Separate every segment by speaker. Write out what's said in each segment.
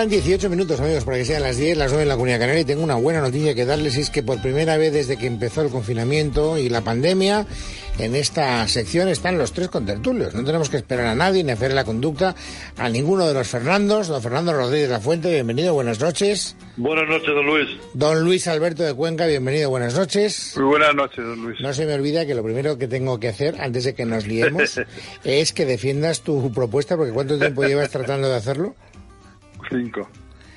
Speaker 1: Faltan 18 minutos, amigos, para que sean las 10, las 9 en la Comunidad Canaria. Y tengo una buena noticia que darles: es que por primera vez desde que empezó el confinamiento y la pandemia, en esta sección están los tres contertulios. No tenemos que esperar a nadie ni hacer la conducta a ninguno de los Fernandos. Don Fernando Rodríguez de la Fuente, bienvenido, buenas noches.
Speaker 2: Buenas noches, don Luis.
Speaker 1: Don Luis Alberto de Cuenca, bienvenido, buenas noches.
Speaker 2: Muy buenas noches, don Luis.
Speaker 1: No se me olvida que lo primero que tengo que hacer antes de que nos liemos es que defiendas tu propuesta, porque ¿cuánto tiempo llevas tratando de hacerlo?
Speaker 2: Cinco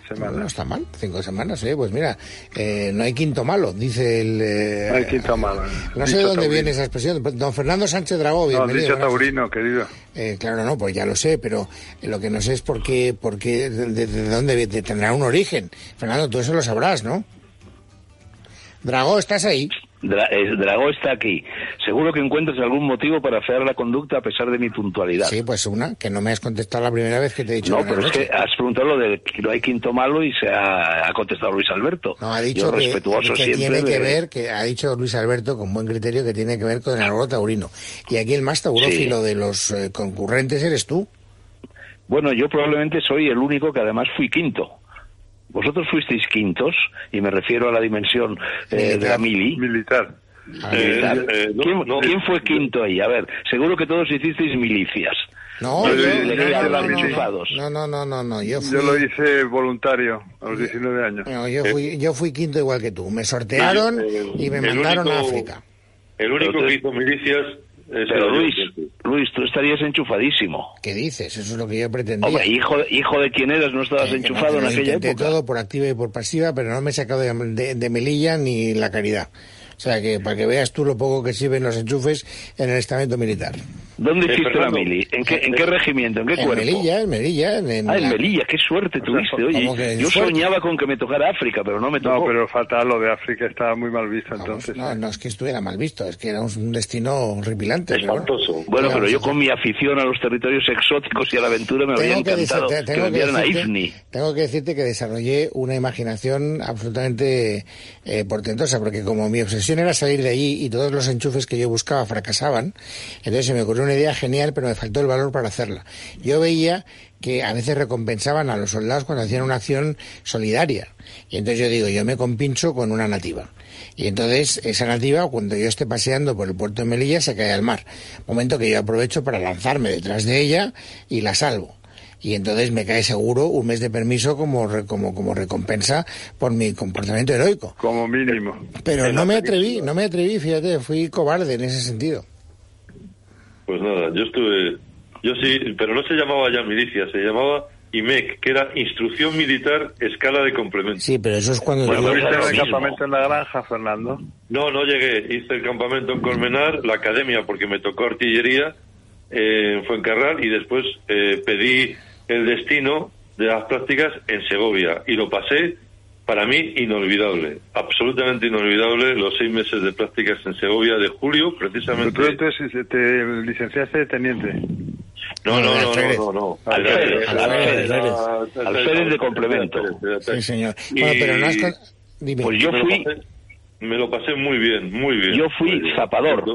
Speaker 2: semanas.
Speaker 1: No, está mal, cinco semanas, ¿eh? Pues mira, eh, no hay quinto malo, dice el... Eh,
Speaker 2: no hay quinto malo.
Speaker 1: No sé de dónde viene esa expresión. Don Fernando Sánchez Dragó, bienvenido.
Speaker 2: No, dicho taurino, querido.
Speaker 1: Eh, claro, no, pues ya lo sé, pero lo que no sé es por qué, por qué de, de, dónde de, tendrá un origen. Fernando, tú eso lo sabrás, ¿no? Dragó, ¿estás ahí?
Speaker 3: Dra Dragó está aquí. Seguro que encuentras algún motivo para afear la conducta a pesar de mi puntualidad.
Speaker 1: Sí, pues una, que no me has contestado la primera vez que te he dicho.
Speaker 3: No, pero es que has preguntado lo de que no hay quinto malo y se ha, ha contestado Luis Alberto.
Speaker 1: No, ha dicho
Speaker 3: Yo,
Speaker 1: que,
Speaker 3: respetuoso
Speaker 1: que
Speaker 3: siempre
Speaker 1: tiene que ver, que ha dicho Luis Alberto con buen criterio que tiene que ver con el árbol taurino. Y aquí el más taurófilo de los eh, concurrentes eres tú.
Speaker 3: Bueno, yo probablemente soy el único que además fui quinto. Vosotros fuisteis quintos, y me refiero a la dimensión eh, de la mili.
Speaker 2: Militar.
Speaker 3: militar.
Speaker 2: Eh, eh, no,
Speaker 3: ¿Quién,
Speaker 2: no,
Speaker 3: quién
Speaker 2: eh,
Speaker 3: fue quinto ahí? A ver, seguro que todos hicisteis milicias.
Speaker 1: No,
Speaker 2: Yo
Speaker 1: yo,
Speaker 2: le-
Speaker 1: no, no, no, no, no,
Speaker 3: enchufados.
Speaker 1: no, no, no, no, no, yo fui,
Speaker 2: Yo lo hice voluntario a los 19 años.
Speaker 1: no, yo fui, yo fui quinto igual que tú. Me sortearon y me mandaron a África.
Speaker 4: El único que hizo milicias es
Speaker 3: Pero
Speaker 4: el
Speaker 3: Luis. Luis, tú estarías enchufadísimo.
Speaker 1: ¿Qué dices? Eso es lo que yo pretendía.
Speaker 3: Hombre, hijo, hijo de quién eras, no estabas
Speaker 1: Eh, no,
Speaker 3: enchufado en aquella época.
Speaker 1: todo por activa y por pasiva, pero no me he sacado de, de- de Melilla ni la caridad. O sea, que para que veas tú lo poco que sirven los enchufes en el estamento militar.
Speaker 3: ¿Dónde
Speaker 4: Eh,
Speaker 3: hiciste la
Speaker 4: Fernando,
Speaker 3: mili? ¿En qué, en qué
Speaker 4: eh,
Speaker 3: regimiento? ¿En qué
Speaker 1: En
Speaker 3: cuerpo?
Speaker 1: Melilla, en Melilla. En, en
Speaker 3: Ah, en
Speaker 1: la-
Speaker 3: Melilla, qué suerte tuviste. Oye,
Speaker 1: ¿cómo que
Speaker 3: yo
Speaker 1: suerte?
Speaker 3: soñaba con que me tocara África, pero no me tocó.
Speaker 2: No, pero falta lo de África, estaba muy mal visto
Speaker 1: Vamos,
Speaker 2: entonces.
Speaker 1: no, no es que estuviera mal visto, es que era un destino horripilante. pero bueno.
Speaker 4: Espantoso.
Speaker 3: Bueno,
Speaker 1: ¿Qué
Speaker 3: pero yo con mi afición a los territorios exóticos y a la aventura me habría
Speaker 1: Tengo que,
Speaker 3: encantado
Speaker 1: desa-
Speaker 3: que,
Speaker 1: tengo
Speaker 3: me
Speaker 1: que
Speaker 3: enviaran a
Speaker 1: decirte,
Speaker 3: IFNI.
Speaker 1: tengo que decirte que desarrollé una imaginación absolutamente eh, portentosa, porque como mi obsesión era salir de allí y todos los enchufes que yo buscaba fracasaban, entonces se me ocurrió una idea genial, pero me faltó el valor para hacerla. Yo veía que a veces recompensaban a los soldados cuando hacían una acción solidaria. Y entonces yo digo, yo me compincho con una nativa. Y entonces esa nativa, cuando yo esté paseando por el puerto de Melilla, se cae al mar. Momento que yo aprovecho para lanzarme detrás de ella y la salvo. Y entonces me cae seguro un mes de permiso como, re- como, como recompensa por mi comportamiento heroico.
Speaker 2: Como mínimo.
Speaker 1: Pero no me atreví, no me atreví, fíjate, fui cobarde en ese sentido.
Speaker 4: Pues nada, yo estuve... Yo sí, pero no se llamaba ya milicia, se llamaba IMEC, que era Instrucción Militar Escala de Complemento.
Speaker 1: Sí, pero eso es cuando...
Speaker 3: Bueno,
Speaker 1: yo-
Speaker 3: pues
Speaker 2: ¿Estuviste en
Speaker 3: lo
Speaker 2: el
Speaker 3: mismo.
Speaker 2: campamento en la granja, Fernando?
Speaker 4: No, no llegué. Hice el campamento en Colmenar, la academia, porque me tocó artillería eh, en Fuencarral y después eh, pedí el destino de las prácticas en Segovia y lo pasé para mí inolvidable, absolutamente inolvidable los seis meses de prácticas en Segovia de julio, precisamente.
Speaker 2: Tú entonces te licenciaste de teniente.
Speaker 4: No, no, no, no, no, no.
Speaker 3: Alférez, de complemento.
Speaker 1: Sí, señor. Bueno, pero no has... con- Dime.
Speaker 3: Pues yo fui-
Speaker 4: me lo pasé muy bien, muy bien.
Speaker 3: Yo fui zapador.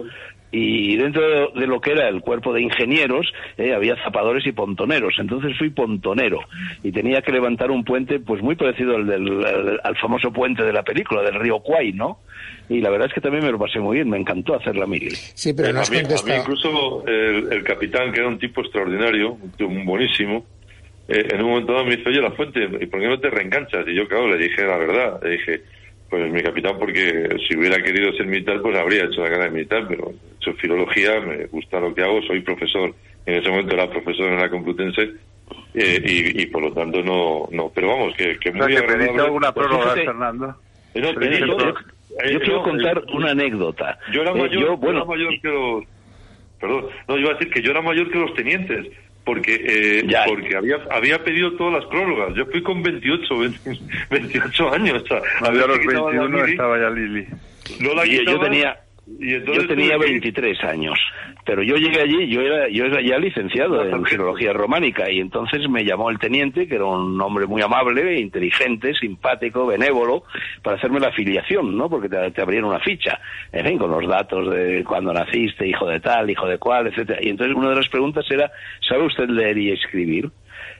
Speaker 3: Y dentro de lo que era el cuerpo de ingenieros, eh, había zapadores y pontoneros. Entonces fui pontonero. Y tenía que levantar un puente, pues muy parecido al, del, al, al famoso puente de la película, del río Kwai, ¿no? Y la verdad es que también me lo pasé muy bien. Me encantó hacer la mili.
Speaker 1: Sí, pero no
Speaker 4: a,
Speaker 1: has
Speaker 4: mí, a mí
Speaker 1: contestado.
Speaker 4: incluso el, el capitán, que era un tipo extraordinario, un tipo buenísimo, eh, en un momento dado me dice, oye, La Fuente, ¿y por qué no te reenganchas? Y yo, claro, le dije la verdad. Le dije, pues mi capitán, porque si hubiera querido ser militar, pues habría hecho la carrera militar, pero hecho filología, me gusta lo que hago, soy profesor. En ese momento era profesor en la Complutense eh, y, y por lo tanto no, no. Pero vamos, que, que
Speaker 2: O sea,
Speaker 4: muy
Speaker 2: que
Speaker 4: agradable.
Speaker 2: alguna prórroga, Fernando.
Speaker 4: Eh, no, eh,
Speaker 2: yo-
Speaker 4: eh,
Speaker 3: yo quiero contar
Speaker 4: eh,
Speaker 3: una anécdota.
Speaker 4: Yo era mayor,
Speaker 3: yo,
Speaker 4: yo
Speaker 3: bueno,
Speaker 4: era mayor que los. Perdón, no, yo iba a decir que yo era mayor que los tenientes, porque eh,
Speaker 3: Ya.
Speaker 4: porque había había pedido todas las prórrogas. Yo fui con 28, 20 28 años. O sea,
Speaker 2: A
Speaker 4: ver
Speaker 2: los
Speaker 4: si quitaban la
Speaker 2: 21
Speaker 4: mili,
Speaker 2: estaba ya Lili.
Speaker 4: no la
Speaker 3: yo, yo tenía
Speaker 4: Y
Speaker 3: Yo tenía
Speaker 4: tuve que ir-
Speaker 3: 23 años, pero yo llegué allí, yo era, yo era ya licenciado en
Speaker 4: Sargento.
Speaker 3: filología románica y entonces me llamó el teniente, que era un hombre muy amable, inteligente, simpático, benévolo, para hacerme la afiliación, ¿no? Porque te, te abrían una ficha, en fin, con los datos de cuándo naciste, hijo de tal, hijo de cual, etcétera. Y entonces una de las preguntas era, ¿sabe usted leer y escribir?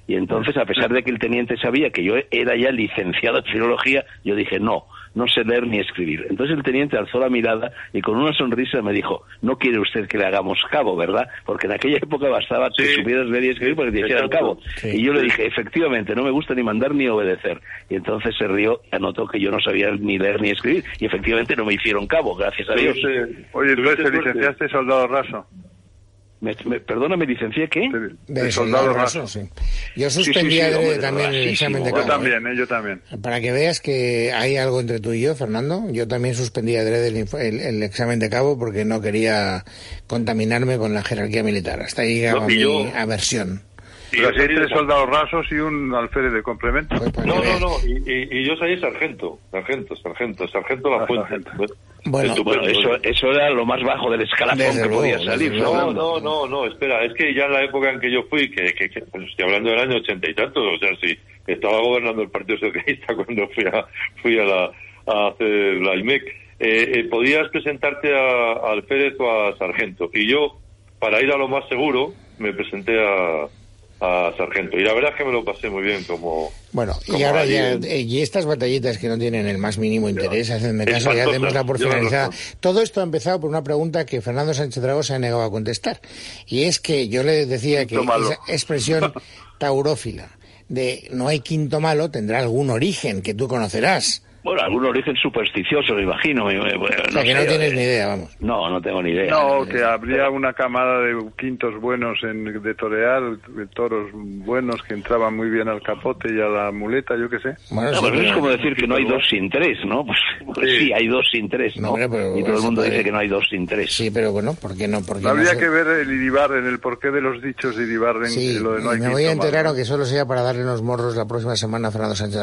Speaker 3: Y entonces, a pesar de que el teniente sabía que yo era ya licenciado en filología, yo dije, no, no sé leer ni escribir. Entonces el teniente alzó la mirada y con una sonrisa me dijo, no quiere usted que le hagamos cabo, ¿verdad? Porque en aquella época bastaba que
Speaker 4: Sí.
Speaker 3: supieras leer y escribir para que te hicieran cabo.
Speaker 1: Sí.
Speaker 3: Y yo le dije, efectivamente, no me gusta ni mandar ni obedecer. Y entonces se rió y anotó que yo no sabía ni leer ni escribir. Y efectivamente no me hicieron cabo, gracias a Dios.
Speaker 2: Oye, entonces te
Speaker 4: suerte.
Speaker 2: licenciaste soldado raso.
Speaker 3: Me, me- perdona, ¿me licencié qué?
Speaker 2: De,
Speaker 1: De
Speaker 2: de soldado
Speaker 1: raso,
Speaker 2: raso.
Speaker 1: sí. Yo
Speaker 3: sí,
Speaker 1: suspendí
Speaker 3: sí, hombre,
Speaker 1: también el examen de
Speaker 3: Yo
Speaker 2: también, ¿eh? Yo también.
Speaker 1: Para que veas que hay algo entre tú y yo, Fernando, yo también suspendí adrede el, el- el examen de cabo porque no quería contaminarme con la jerarquía militar. Hasta ahí llegaba
Speaker 4: No, y
Speaker 1: mi
Speaker 4: yo-
Speaker 1: aversión.
Speaker 4: Y salí
Speaker 2: tres
Speaker 4: de-
Speaker 2: soldados rasos y un alférez de complemento.
Speaker 1: Pues, para
Speaker 4: No, no, no. Y, y- y yo salí sargento, sargento, sargento, sargento La
Speaker 2: Ah,
Speaker 4: Fuente.
Speaker 1: Bueno,
Speaker 3: Bueno, eso, eso era lo más bajo del escalafón que
Speaker 1: luego,
Speaker 3: podía salir.
Speaker 4: No, no, no, no, espera, es que ya en la época en que yo fui, que, que, que, pues, estoy hablando del año ochenta y tantos, o sea, sí, estaba gobernando el Partido Socialista cuando fui a, fui a, la, a hacer la IMEC, eh, eh, podías presentarte a, a alférez o a sargento, y yo, para ir a lo más seguro, me presenté a, a sargento, y la verdad es que me lo pasé muy bien como...
Speaker 1: Bueno, y ahora ya, eh, y estas batallitas que no tienen el más mínimo interés, hacedme caso, ya
Speaker 4: Espantosas,
Speaker 1: démosla por finalizada. Todo esto ha empezado por una pregunta que Fernando Sánchez Dragó se ha negado a contestar. Y es que yo le decía que
Speaker 2: malo.
Speaker 1: esa expresión taurófila de no hay quinto malo tendrá algún origen que tú conocerás.
Speaker 3: Bueno, algún origen supersticioso, me imagino. me- me- bueno,
Speaker 1: O sea, que no
Speaker 3: sé,
Speaker 1: tienes
Speaker 3: eh,
Speaker 1: ni idea, vamos.
Speaker 3: No, no tengo ni idea.
Speaker 2: No, que habría una camada de quintos buenos en, de torear, de toros buenos que entraban muy bien al capote y a la muleta, yo qué sé.
Speaker 1: Bueno,
Speaker 3: No,
Speaker 1: sí,
Speaker 3: pero
Speaker 1: pero-
Speaker 3: es como decir que no hay dos sin tres, ¿no? Pues, pues sí.
Speaker 4: Sí.
Speaker 3: hay dos sin tres,
Speaker 1: No,
Speaker 3: ¿no?
Speaker 1: hombre, pero
Speaker 3: y todo el mundo
Speaker 1: puede-
Speaker 3: dice que no hay dos sin tres.
Speaker 1: Sí, pero bueno, ¿por qué no? Porque
Speaker 2: Habría
Speaker 1: no
Speaker 2: que ver el Iribarren, el porqué de los dichos de Iribarren,
Speaker 1: Sí,
Speaker 2: y lo de no hay
Speaker 1: me voy a enterar aunque solo sea para darle unos morros la próxima semana a Fernando Sánchez.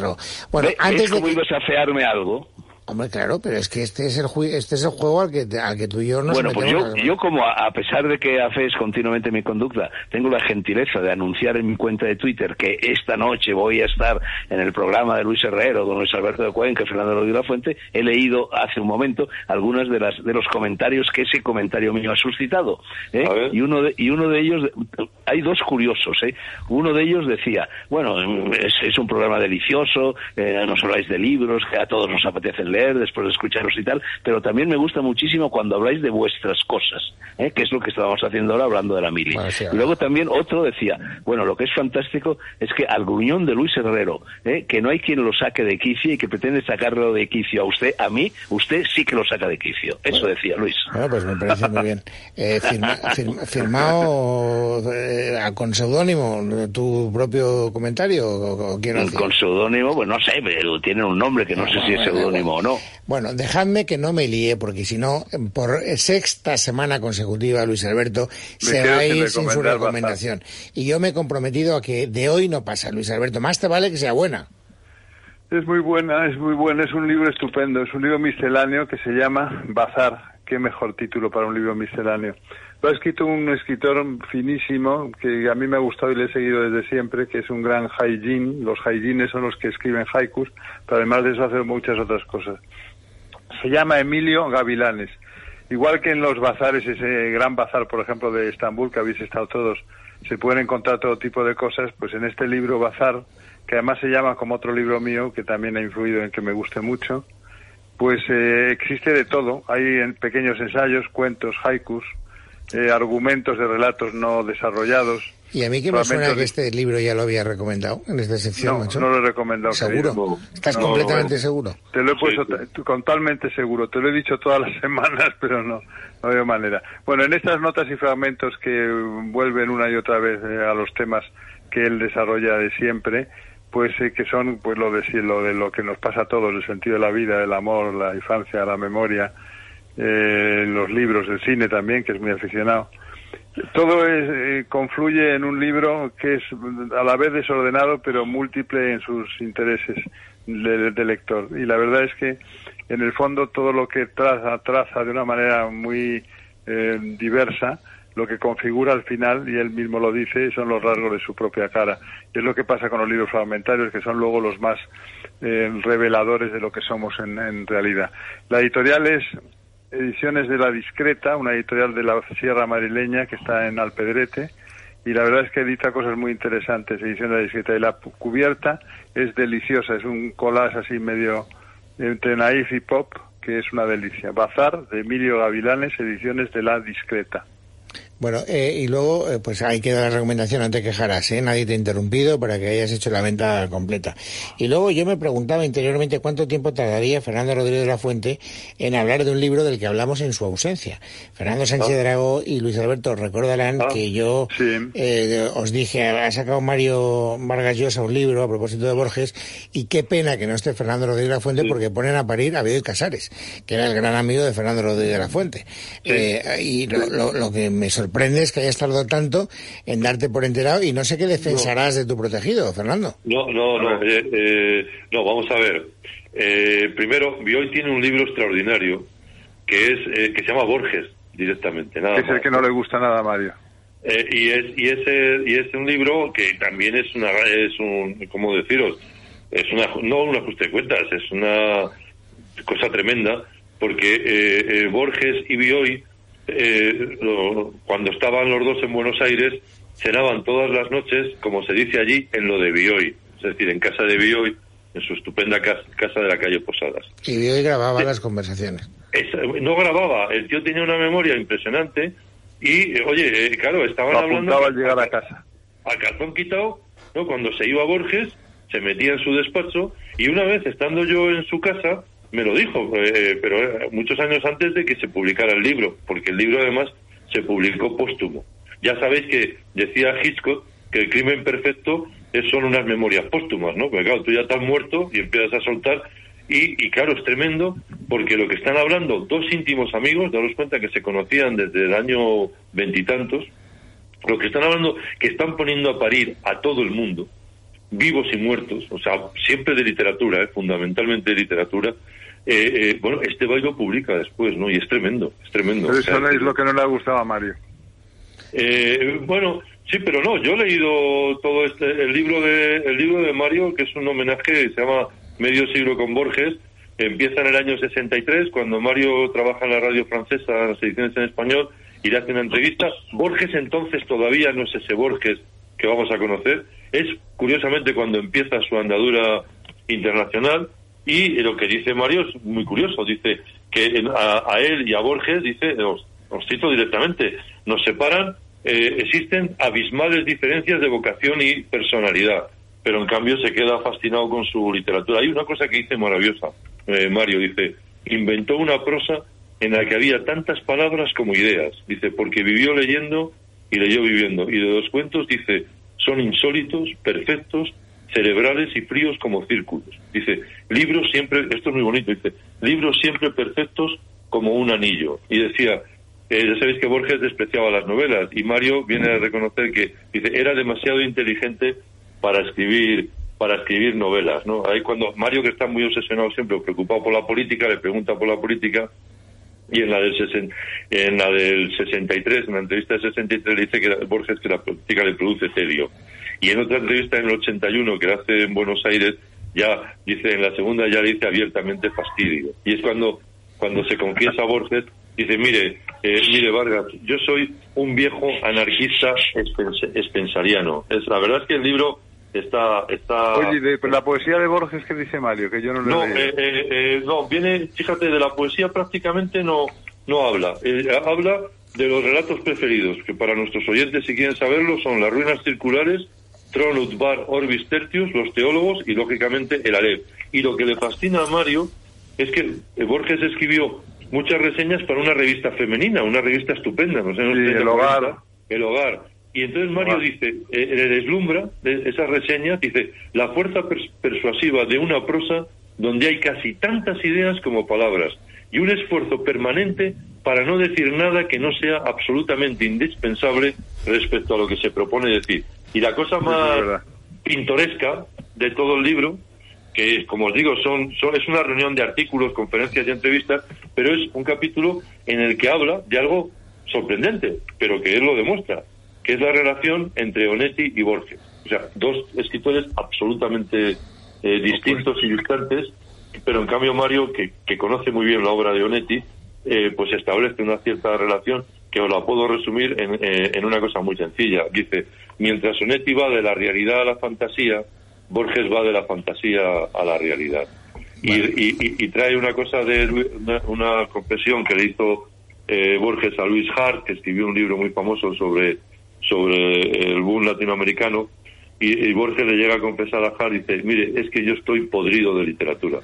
Speaker 1: Bueno,
Speaker 3: ¿Ve-
Speaker 1: antes
Speaker 3: ¿Ves
Speaker 1: de
Speaker 3: cómo
Speaker 1: que...
Speaker 3: ibas a fearme algo?
Speaker 1: Hombre, claro, pero es que este es el, este es el juego al que, al que tú y yo nos
Speaker 3: bueno, pues yo, yo como a, a pesar de que afees continuamente mi conducta, tengo la gentileza de anunciar en mi cuenta de Twitter que esta noche voy a estar en el programa de Luis Herrero, con Luis Alberto de Cuenca y Fernando Rodríguez La Fuente, he leído hace un momento algunas de las de los comentarios que ese comentario mío ha suscitado. ¿eh?
Speaker 4: A ver.
Speaker 3: Y uno de, y uno de ellos, hay dos curiosos, ¿eh? Uno de ellos decía, bueno, es, es un programa delicioso, eh, nos habláis de libros, que a todos nos apetece leer después de escucharos y tal, pero también me gusta muchísimo cuando habláis de vuestras cosas, ¿eh? que es lo que estábamos haciendo ahora hablando de la mili.
Speaker 1: Bueno, sí,
Speaker 3: luego también otro decía, bueno, lo que es fantástico es que al gruñón de Luis Herrero, ¿eh? que no hay quien lo saque de quicio y que pretende sacarlo de quicio a usted, a mí, usted sí que lo saca de quicio. Eso decía Luis.
Speaker 1: Bueno, pues me parece muy bien. Eh, firma- fir- firmado eh, con seudónimo tu propio comentario o, o lo hacía?
Speaker 3: Con seudónimo, pues no sé, pero tiene un nombre que no sé si es
Speaker 1: Bueno,
Speaker 3: seudónimo o no.
Speaker 1: Bueno, dejadme que no me líe, porque si no, por sexta semana consecutiva, Luis Alberto se va a ir sin su recomendación. Y yo me he comprometido a que de hoy no pasa, Luis Alberto. Más te vale que sea buena.
Speaker 2: Es muy buena, es muy buena, es un libro estupendo, es un libro misceláneo que se llama Bazar. Qué mejor título para un libro misceláneo. Lo ha escrito un escritor finísimo que a mí me ha gustado y le he seguido desde siempre, que es un gran haijin. Los haijines son los que escriben haikus, pero además de eso hacer muchas otras cosas. Se llama Emilio Gavilanes. Igual que en los bazares, ese gran bazar, por ejemplo, de Estambul, que habéis estado todos, se pueden encontrar todo tipo de cosas, pues en este libro Bazar, que además se llama como otro libro mío, que también ha influido en que me guste mucho, pues eh, existe de todo. Hay en pequeños ensayos, cuentos, haikus, eh, argumentos de relatos no desarrollados.
Speaker 1: Y a mí que me suena que
Speaker 2: de-
Speaker 1: este libro ya lo había recomendado en esta sección,
Speaker 2: No,
Speaker 1: macho.
Speaker 2: no lo he recomendado.
Speaker 1: ¿Seguro?
Speaker 2: querido.
Speaker 1: ¿Estás
Speaker 2: No,
Speaker 1: completamente
Speaker 2: no.
Speaker 1: seguro?
Speaker 2: Te lo he puesto
Speaker 4: Sí,
Speaker 2: totalmente seguro, te lo he dicho todas las semanas, pero no, no veo manera. Bueno, en estas notas y fragmentos que vuelven una y otra vez eh, a los temas que él desarrolla de siempre, pues eh, que son pues lo de lo de lo que nos pasa a todos, el sentido de la vida, el amor, la infancia, la memoria, eh, los libros, el cine también, que es muy aficionado. Todo es, eh, confluye en un libro que es a la vez desordenado pero múltiple en sus intereses. de, lector. Y la verdad es que, en el fondo, todo lo que traza, traza de una manera muy eh, diversa, lo que configura al final, y él mismo lo dice, son los rasgos de su propia cara. Y es lo que pasa con los libros fragmentarios, que son luego los más eh, reveladores de lo que somos en, en, realidad. La editorial es Ediciones de la Discreta, una editorial de la Sierra Marileña que está en Alpedrete, y la verdad es que edita cosas muy interesantes, edición de la discreta. Y la cubierta es deliciosa, es un collage así medio entre naif y pop, que es una delicia. Bazar de Emilio Gavilanes, ediciones de la discreta.
Speaker 1: Bueno, eh, y luego, eh, pues hay que dar la recomendación, no te quejarás, ¿eh? nadie te ha interrumpido para que hayas hecho la venta completa. Y luego yo me preguntaba interiormente cuánto tiempo tardaría Fernando Rodríguez de la Fuente en hablar de un libro del que hablamos en su ausencia. Fernando Sánchez ah. Dragó y Luis Alberto recordarán ah, que yo eh, os dije, ha sacado Mario Vargas Llosa un libro a propósito de Borges, y qué pena que no esté Fernando Rodríguez de la Fuente porque ponen a parir a Bioy Casares, que era el gran amigo de Fernando Rodríguez de la Fuente. y lo, lo que me sorprendió sorprendes que hayas tardado tanto en darte por enterado y no sé qué defensarás de tu protegido, Fernando.
Speaker 4: No, no, no, eh, eh, no, vamos a ver. Eh, primero, Bioy tiene un libro extraordinario que es que se llama Borges directamente. Nada
Speaker 2: es el que no le gusta nada a Mario.
Speaker 4: y es y es y es un libro que también es una es un cómo deciros es una no un ajuste de cuentas es una cosa tremenda porque Borges y Bioy eh, cuando estaban los dos en Buenos Aires, cenaban todas las noches, como se dice allí, en lo de Bioy, es decir, en casa de Bioy, en su estupenda casa, de la calle Posadas.
Speaker 1: Y Bioy grababa las conversaciones.
Speaker 4: no grababa, el tío tenía una memoria impresionante y, oye, eh, claro, estaban hablando...
Speaker 2: al llegar a casa.
Speaker 4: A calzón quitado, ¿no? Cuando se iba a Borges, se metía en su despacho y una vez estando yo en su casa, me lo dijo, eh, pero eh, muchos años antes de que se publicara el libro, porque el libro además se publicó póstumo. Ya sabéis que decía Hitchcock que el crimen perfecto es son unas memorias póstumas, ¿no? Porque claro, tú ya estás muerto y empiezas a soltar y, claro, es tremendo porque lo que están hablando dos íntimos amigos, daros cuenta que se conocían desde el año veintitantos, lo que están hablando, que están poniendo a parir a todo el mundo, vivos y muertos, o sea, siempre de literatura, ¿eh? fundamentalmente de literatura, eh, eh, bueno, este baile publica después, ¿no? Y es tremendo, es tremendo.
Speaker 2: Pero eso es lo que no le ha gustado a Mario.
Speaker 4: Eh, bueno, sí, pero no, yo he leído todo este, el libro de, el libro de Mario, que es un homenaje, se llama Medio siglo con Borges, empieza en el año 63, cuando Mario trabaja en la radio francesa, en las ediciones en español, y le hace una entrevista. Borges entonces todavía no es ese Borges que vamos a conocer, es curiosamente cuando empieza su andadura internacional, y lo que dice Mario es muy curioso, dice que a, él y a Borges, dice, os, cito directamente, nos separan, eh, existen abismales diferencias de vocación y personalidad, pero en cambio se queda fascinado con su literatura. Hay una cosa que dice maravillosa, eh, Mario, dice, inventó una prosa en la que había tantas palabras como ideas, dice, porque vivió leyendo y leyó viviendo, y de los cuentos dice, son insólitos, perfectos, cerebrales y fríos como círculos. Dice, libros siempre, esto es muy bonito, dice, libros siempre perfectos como un anillo. Y decía, eh, ya sabéis que Borges despreciaba las novelas y Mario viene a reconocer que dice, era demasiado inteligente para escribir para escribir novelas, ¿no? Ahí cuando Mario que está muy obsesionado siempre, preocupado por la política, le pregunta por la política y en la del en la del 63, en la entrevista del 63 le dice que Borges que la política le produce tedio. Y en otra entrevista en el 81 que hace en Buenos Aires, ya dice, en la segunda ya le dice abiertamente fastidio. Y es cuando, cuando se confiesa a Borges, dice, mire, eh, mire Vargas, yo soy un viejo anarquista espensariano. Es, la verdad es que el libro está... está
Speaker 2: Oye, de, la poesía de Borges, ¿qué dice Mario? Que yo no
Speaker 4: lo no, eh, eh, no, viene, fíjate, de la poesía prácticamente no, no habla. habla de los relatos preferidos, que para nuestros oyentes, si quieren saberlo, son las ruinas circulares Tronut Bar Orbis Tertius, los teólogos y lógicamente el Aleph. Y lo que le fascina a Mario es que Borges escribió muchas reseñas para una revista femenina, una revista estupenda, no sé,
Speaker 2: el hogar.
Speaker 4: El hogar. Y entonces Mario dice, eh, le deslumbra de esas reseñas, dice, la fuerza persuasiva de una prosa donde hay casi tantas ideas como palabras y un esfuerzo permanente para no decir nada que no sea absolutamente indispensable respecto a lo que se propone decir. Y la cosa más pintoresca de todo el libro que como os digo, son, son, es una reunión de artículos, conferencias y entrevistas, pero es un capítulo en el que habla de algo sorprendente, pero que él lo demuestra, que es la relación entre Onetti y Borges. O sea, dos escritores absolutamente eh, distintos y distantes, pero en cambio Mario, que, que conoce muy bien la obra de Onetti, eh, pues establece una cierta relación que os la puedo resumir en, eh, en una cosa muy sencilla. Dice, mientras Onetti va de la realidad a la fantasía, Borges va de la fantasía a la realidad. Y, trae una cosa de una, confesión que le hizo eh, Borges a Luis Hart, que escribió un libro muy famoso sobre, sobre el boom latinoamericano, y, Borges le llega a confesar a Hart y dice, mire, es que yo estoy podrido de literatura.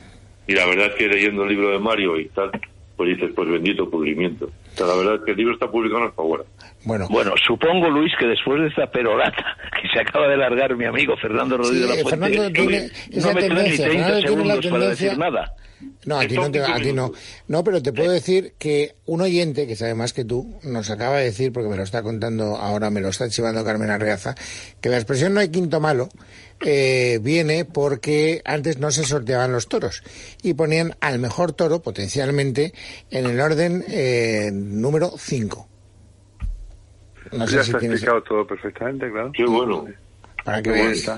Speaker 4: Y la verdad es que leyendo el libro de Mario y tal, pues dices, pues bendito pudrimiento. O sea, la verdad es que el libro está publicado en favor.
Speaker 3: Bueno. bueno, supongo, Luis, que después de esta perorata que se acaba de largar mi amigo Fernando Rodríguez de la Fuente, no me ni 30 segundos para decir nada.
Speaker 1: No, a ti no, a ti no. No, pero te puedo decir que un oyente, que sabe más que tú, nos acaba de decir, porque me lo está contando ahora, me lo está chivando Carmen Arreaza, que la expresión no hay quinto malo eh, viene porque antes no se sorteaban los toros y ponían al mejor toro, potencialmente, en el orden eh, número 5.
Speaker 2: No sé ya si está explicado todo perfectamente, claro.
Speaker 4: Qué bueno.
Speaker 1: Para que veas.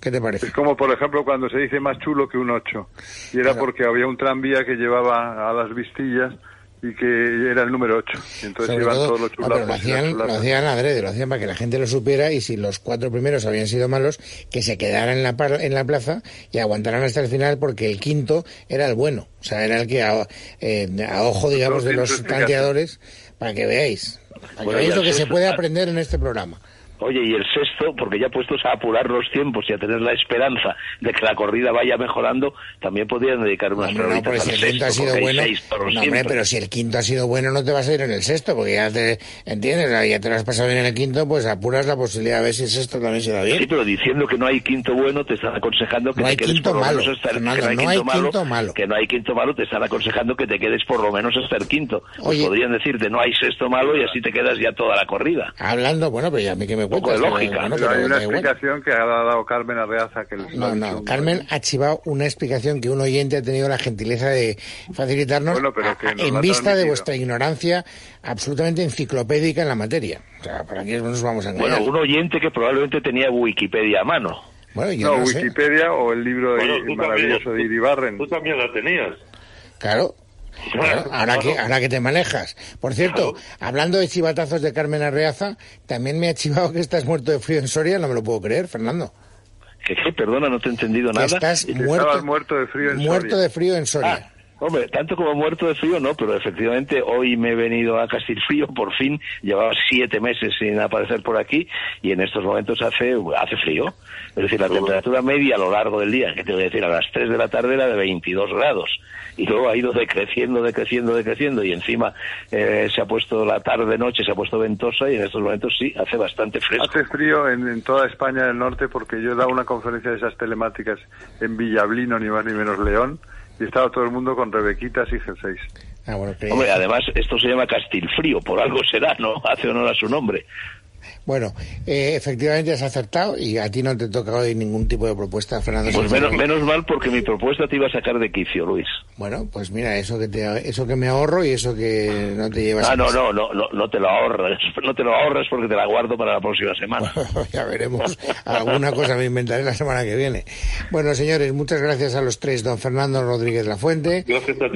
Speaker 1: ¿Qué te parece?
Speaker 2: Es como, por ejemplo, cuando se dice más chulo que un 8. Y era porque había un tranvía que llevaba a las vistillas y que era el número 8. Y entonces iban todos los chulazos.
Speaker 1: lo, hacían, lo hacían adrede, lo hacían para que la gente lo supiera y si los cuatro primeros habían sido malos, que se quedaran en la, en la plaza y aguantaran hasta el final porque el quinto era el bueno. O sea, era el que a, eh, a ojo, digamos, de los tanteadores, para que veáis. Para que veáis lo que se puede aprender en este programa.
Speaker 3: Oye, y el sexto, porque ya puestos a apurar los tiempos y a tener la esperanza de que la corrida vaya mejorando, también podrían dedicar unas no, no,
Speaker 1: si el quinto ha sido bueno, no, hombre, pero si el quinto ha sido bueno no te vas a ir en el sexto, porque ya te, ¿entiendes? Ya te lo has pasado bien en el quinto, pues apuras la posibilidad de ver si el sexto también se da bien.
Speaker 3: Sí, pero diciendo que no hay quinto bueno, te están aconsejando que
Speaker 1: no
Speaker 3: te quedes
Speaker 1: quinto
Speaker 3: por
Speaker 1: malo,
Speaker 3: lo menos hasta el,
Speaker 1: no,
Speaker 3: que no
Speaker 1: hay, quinto, malo,
Speaker 3: Que no hay quinto malo, te están aconsejando que te quedes por lo menos hasta el quinto. Pues podrían decirte no hay sexto malo y así te quedas ya toda la corrida.
Speaker 1: Hablando, bueno, pero ya a mí que me cuentas.
Speaker 3: de lógica
Speaker 2: hay una explicación que ha dado Carmen Arreaza. Que
Speaker 1: no, no, Carmen ha chivado una explicación que un oyente ha tenido la gentileza de facilitarnos en vista de vuestra ignorancia absolutamente enciclopédica en la materia. O sea, ¿para qué nos vamos a engañar?
Speaker 3: Bueno, un oyente que probablemente tenía Wikipedia a mano.
Speaker 2: Bueno, yo no, Wikipedia o el libro de, maravilloso de Iribarren.
Speaker 4: Tú también la tenías.
Speaker 1: Claro, ahora, que, ahora que te manejas. Por cierto, hablando de chivatazos de Carmen Arreaza, también me ha chivado que estás muerto de frío en Soria, no me lo puedo creer, Fernando.
Speaker 3: ¿Qué, Perdona, no te he entendido nada.
Speaker 1: Estás muerto,
Speaker 2: muerto de frío en
Speaker 1: muerto de frío en Soria.
Speaker 3: Ah, Hombre, tanto como muerto de frío, no, pero efectivamente hoy me he venido a Castilfrío, por fin, llevaba siete meses sin aparecer por aquí y en estos momentos hace, hace frío. Es decir, la temperatura media a lo largo del día, que te voy a decir, a las 3 de la tarde era de 22 grados y luego ha ido decreciendo, decreciendo, decreciendo y encima eh, se ha puesto la tarde-noche, se ha puesto ventosa y en estos momentos sí, hace bastante fresco.
Speaker 2: Hace frío en, toda España del norte porque yo he dado una conferencia de esas telemáticas en Villablino, ni más ni menos León, y estaba todo el mundo con rebequitas y jerseys.
Speaker 3: Ah, Hombre, además esto se llama Castilfrío, por algo será, ¿no? Hace honor a su nombre.
Speaker 1: Bueno, eh, efectivamente has acertado y a ti no te toca hoy ningún tipo de propuesta, Fernando.
Speaker 3: Pues menos, menos, mal porque mi propuesta te iba a sacar de quicio, Luis.
Speaker 1: Bueno, pues mira, eso que te, eso que me ahorro y eso que no te llevas.
Speaker 3: Ah, no, no, no, no, no te lo ahorras, no te lo ahorras porque te la guardo para la próxima semana.
Speaker 1: ya veremos. Alguna cosa me inventaré la semana que viene. Bueno, señores, muchas gracias a los tres, don Fernando Rodríguez La Fuente,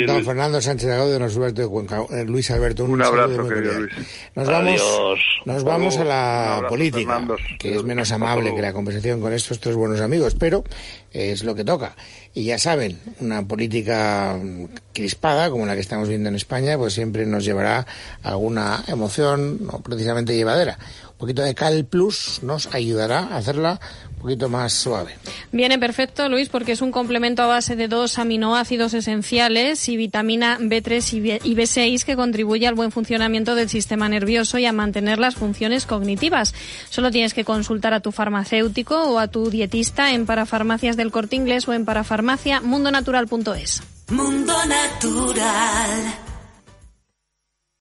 Speaker 1: don Fernando Sánchez Alberto de Cuenca, eh, Luis Alberto.
Speaker 2: Un, un abrazo, querido Luis.
Speaker 1: Nos vamos, nos vamos a la política, que es menos amable que la conversación con estos tres buenos amigos, pero es lo que toca. Y ya saben, una política crispada, como la que estamos viendo en España, pues siempre nos llevará alguna emoción no precisamente llevadera. Un poquito de Cal Plus nos ayudará a hacerla poquito más suave.
Speaker 5: Viene perfecto, Luis, porque es un complemento a base de dos aminoácidos esenciales y vitamina B3 y B6 que contribuye al buen funcionamiento del sistema nervioso y a mantener las funciones cognitivas. Solo tienes que consultar a tu farmacéutico o a tu dietista en parafarmacias del corte inglés o en parafarmacia mundonatural.es. Mundo Natural.